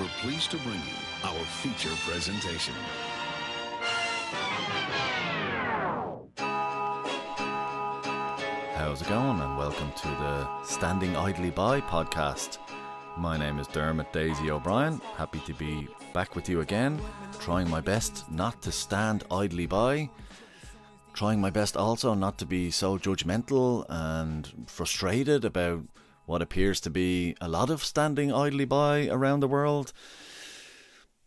we're pleased to bring you our feature presentation. How's it going? And welcome to the Standing Idly By podcast. My name is Dermot Daisy O'Brien. Happy to be back with you again, trying my best not to stand idly by. Trying my best also not to be so judgmental and frustrated about what appears to be a lot of standing idly by around the world.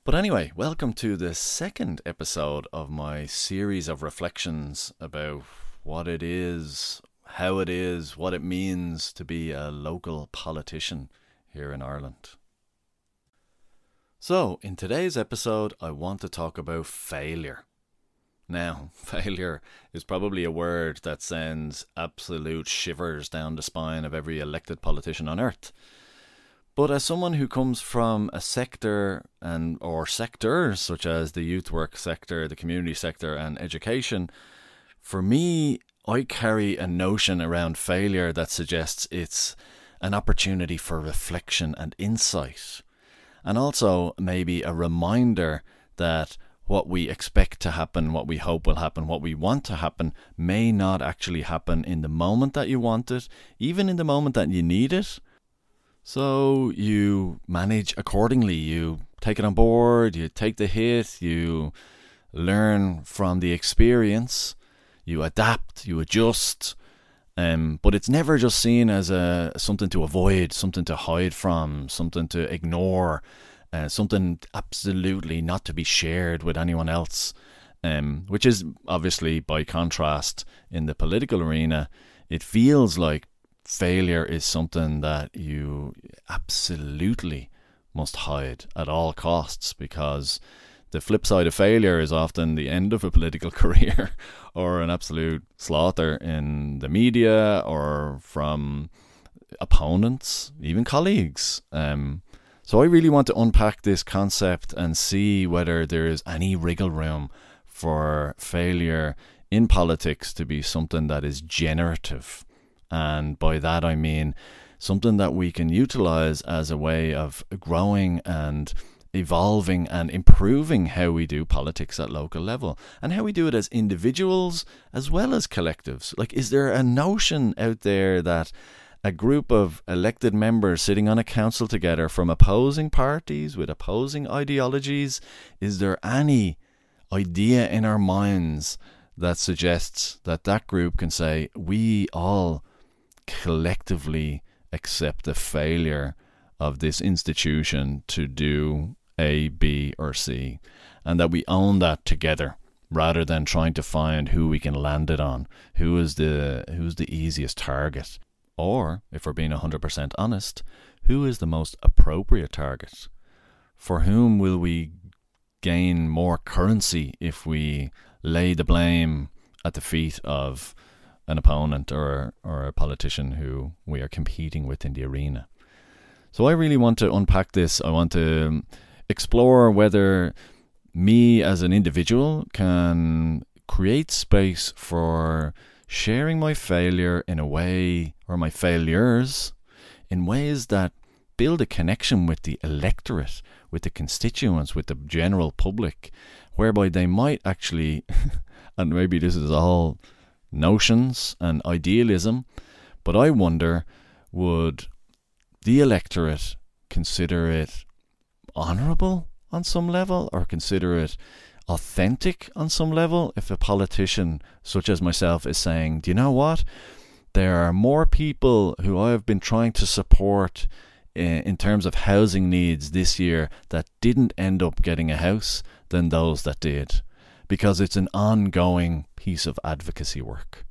But anyway, welcome to the second episode of my series of reflections about what it is, how it is, what it means to be a local politician here in Ireland. So, in today's episode, I want to talk about failure. Now, failure is probably a word that sends absolute shivers down the spine of every elected politician on earth. But as someone who comes from a sector and or sectors such as the youth work sector, the community sector and education, for me I carry a notion around failure that suggests it's an opportunity for reflection and insight. And also maybe a reminder that what we expect to happen, what we hope will happen, what we want to happen may not actually happen in the moment that you want it, even in the moment that you need it so you manage accordingly. You take it on board, you take the hit, you learn from the experience, you adapt, you adjust. Um, but it's never just seen as a something to avoid, something to hide from, something to ignore, uh, something absolutely not to be shared with anyone else. Um, which is obviously by contrast in the political arena, it feels like failure is something that you absolutely must hide at all costs because the flip side of failure is often the end of a political career or an absolute slaughter in the media or from opponents, even colleagues. Um, so I really want to unpack this concept and see whether there is any wriggle room for failure in politics to be something that is generative and by that I mean something that we can utilize as a way of growing and evolving and improving how we do politics at local level and how we do it as individuals as well as collectives. Like, is there a notion out there that a group of elected members sitting on a council together from opposing parties with opposing ideologies, is there any idea in our minds that suggests that that group can say, we all collectively accept the failure of this institution to do A, B, or C, and that we own that together rather than trying to find who we can land it on, who is the who's the easiest target, or if we're being 100% honest, who is the most appropriate target? For whom will we gain more currency if we lay the blame at the feet of an opponent or or a politician who we are competing with in the arena. So I really want to unpack this. I want to explore whether me as an individual can create space for sharing my failure in a way or my failures in ways that build a connection with the electorate, with the constituents, with the general public, whereby they might actually, and maybe this is all notions and idealism, but I wonder would the electorate consider it honourable on some level or consider it authentic on some level if a politician such as myself is saying, Do you know what? There are more people who I have been trying to support eh, in terms of housing needs this year that didn't end up getting a house than those that did because it's an ongoing piece of advocacy work.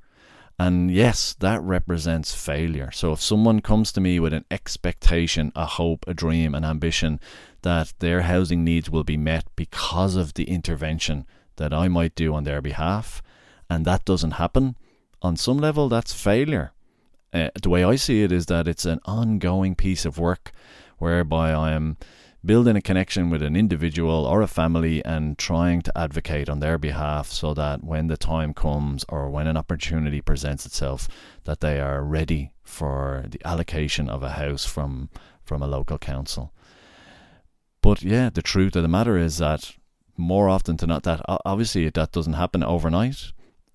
And yes, that represents failure. So if someone comes to me with an expectation, a hope, a dream, an ambition that their housing needs will be met because of the intervention that I might do on their behalf, and that doesn't happen, on some level, that's failure. Uh, the way I see it is that it's an ongoing piece of work whereby I am building a connection with an individual or a family and trying to advocate on their behalf so that when the time comes or when an opportunity presents itself that they are ready for the allocation of a house from from a local council But yeah, the truth of the matter is that more often than not, that obviously that doesn't happen overnight.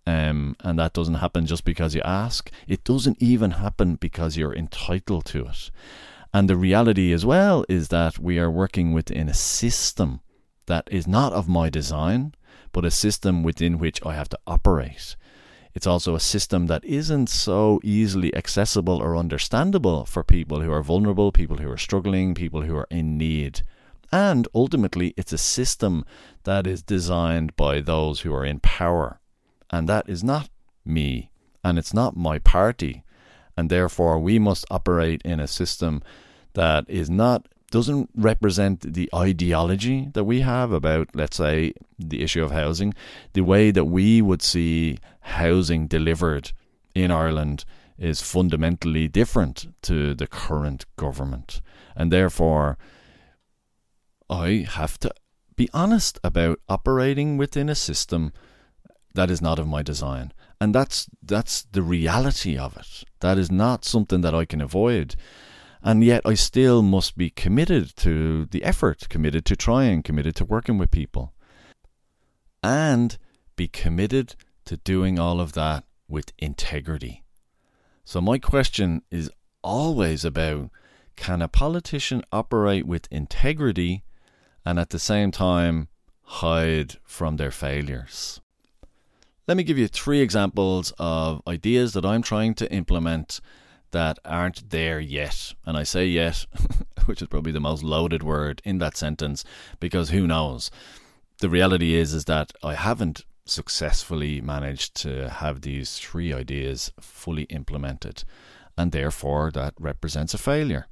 Um, and that doesn't happen just because you ask. It doesn't even happen because you're entitled to it. And the reality as well is that we are working within a system that is not of my design, but a system within which I have to operate. It's also a system that isn't so easily accessible or understandable for people who are vulnerable, people who are struggling, people who are in need. And ultimately, it's a system that is designed by those who are in power. And that is not me, and it's not my party. And therefore, we must operate in a system that is not doesn't represent the ideology that we have about, let's say, the issue of housing, the way that we would see housing delivered in Ireland is fundamentally different to the current government. And therefore, I have to be honest about operating within a system that is not of my design. And that's that's the reality of it. That is not something that I can avoid. And yet I still must be committed to the effort, committed to trying, committed to working with people. And be committed to doing all of that with integrity. So, my question is always about can a politician operate with integrity and at the same time hide from their failures? Let me give you three examples of ideas that I'm trying to implement that aren't there yet. And I say yet, which is probably the most loaded word in that sentence, because who knows? The reality is is that I haven't successfully managed to have these three ideas fully implemented, and therefore that represents a failure.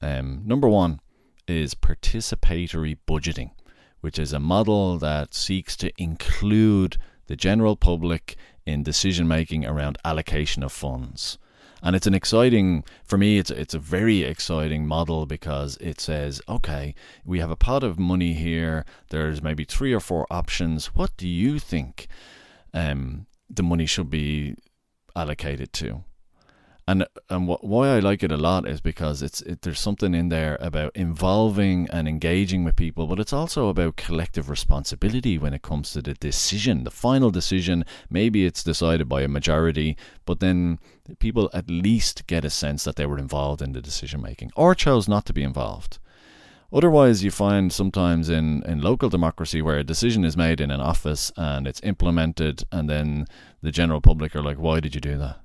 Um, number one is participatory budgeting, which is a model that seeks to include the general public in decision making around allocation of funds. And it's an exciting for me it's it's a very exciting model because it says okay we have a pot of money here. There's maybe three or four options. What do you think um, the money should be allocated to and and wh- why I like it a lot is because it's it, there's something in there about involving and engaging with people, but it's also about collective responsibility when it comes to the decision, the final decision. Maybe it's decided by a majority, but then people at least get a sense that they were involved in the decision making or chose not to be involved. Otherwise, you find sometimes in, in local democracy where a decision is made in an office and it's implemented, and then the general public are like, "Why did you do that?"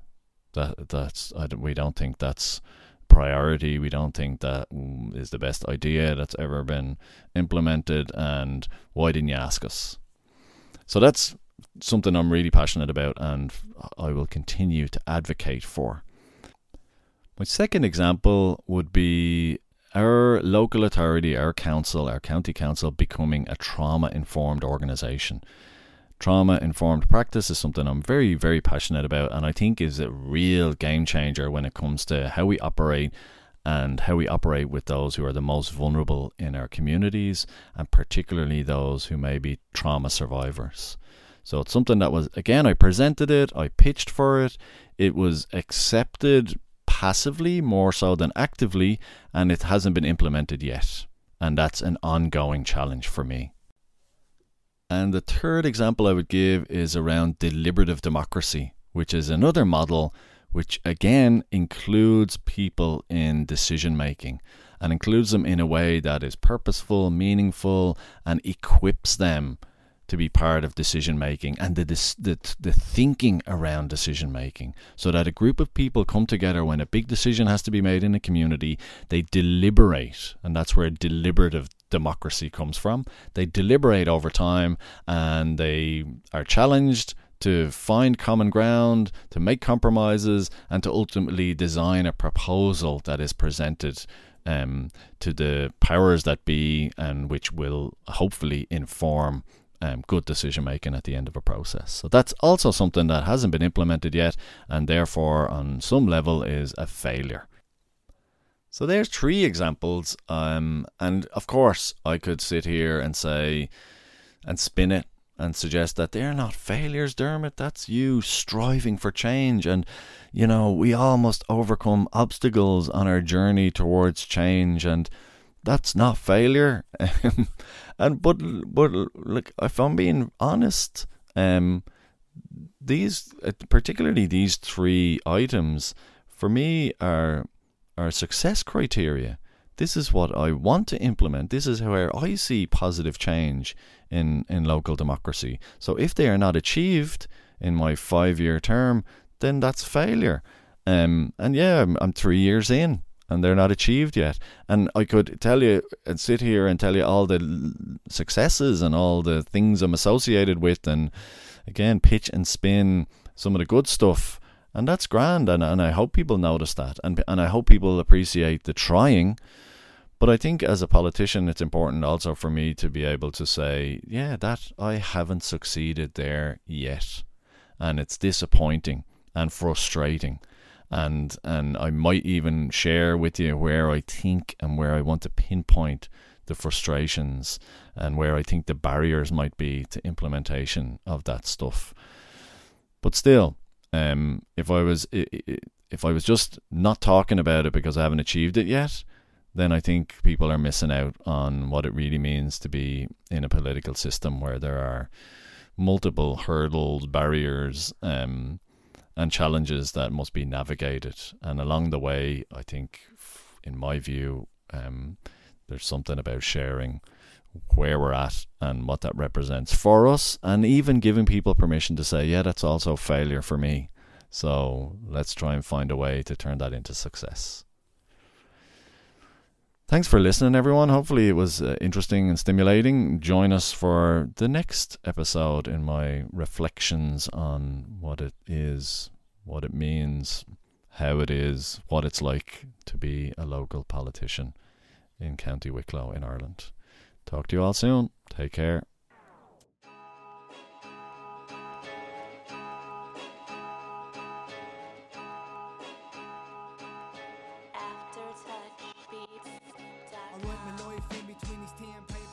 That that's we don't think that's priority. We don't think that mm, is the best idea that's ever been implemented. And why didn't you ask us? So that's something I'm really passionate about, and I will continue to advocate for. My second example would be our local authority, our council, our county council becoming a trauma informed organisation trauma informed practice is something I'm very, very passionate about, and I think is a real game changer when it comes to how we operate and how we operate with those who are the most vulnerable in our communities, and particularly those who may be trauma survivors. So it's something that was, again, I presented it, I pitched for it, it was accepted passively more so than actively, and it hasn't been implemented yet. And that's an ongoing challenge for me. And the third example I would give is around deliberative democracy, which is another model which again includes people in decision making and includes them in a way that is purposeful, meaningful, and equips them to be part of decision making and the, the, the thinking around decision making so that a group of people come together when a big decision has to be made in a community they deliberate and that's where deliberative democracy comes from. They deliberate over time and they are challenged to find common ground, to make compromises, and to ultimately design a proposal that is presented um, to the powers that be and which will hopefully inform um, good decision making at the end of a process. So that's also something that hasn't been implemented yet, and therefore, on some level, is a failure. So there's three examples, um, and of course, I could sit here and say and spin it and suggest that they're not failures, Dermot. That's you striving for change, and you know we all must overcome obstacles on our journey towards change, and that's not failure. and but but look, if I'm being honest, um, these uh, particularly these three items for me are are success criteria. This is what I want to implement. This is where I see positive change in, in local democracy. So if they are not achieved in my five year term, then that's failure. Um, and yeah, I'm, I'm three years in and they're not achieved yet. And I could tell you and sit here and tell you all the successes and all the things I'm associated with, and again, pitch and spin some of the good stuff. And that's grand, and, and I hope people notice that, and and I hope people appreciate the trying. But I think as a politician, it's important also for me to be able to say, yeah, that I haven't succeeded there yet, and it's disappointing and frustrating and and I might even share with you where I think and where I want to pinpoint the frustrations and where I think the barriers might be to implementation of that stuff. But still, um, if I was if I was just not talking about it because I haven't achieved it yet, then I think people are missing out on what it really means to be in a political system where there are multiple hurdles, barriers, um, and challenges that must be navigated. And along the way, I think, in my view, um, there's something about sharing where we're at and what that represents for us, and even giving people permission to say, yeah, that's also failure for me. So let's try and find a way to turn that into success. Thanks for listening, everyone. Hopefully, it was uh, interesting and stimulating. Join us for the next episode in my reflections on what it is, what it means, how it is, what it's like to be a local politician in County Wicklow in Ireland. Talk to you all soon. Take care. My life in between these ten pages.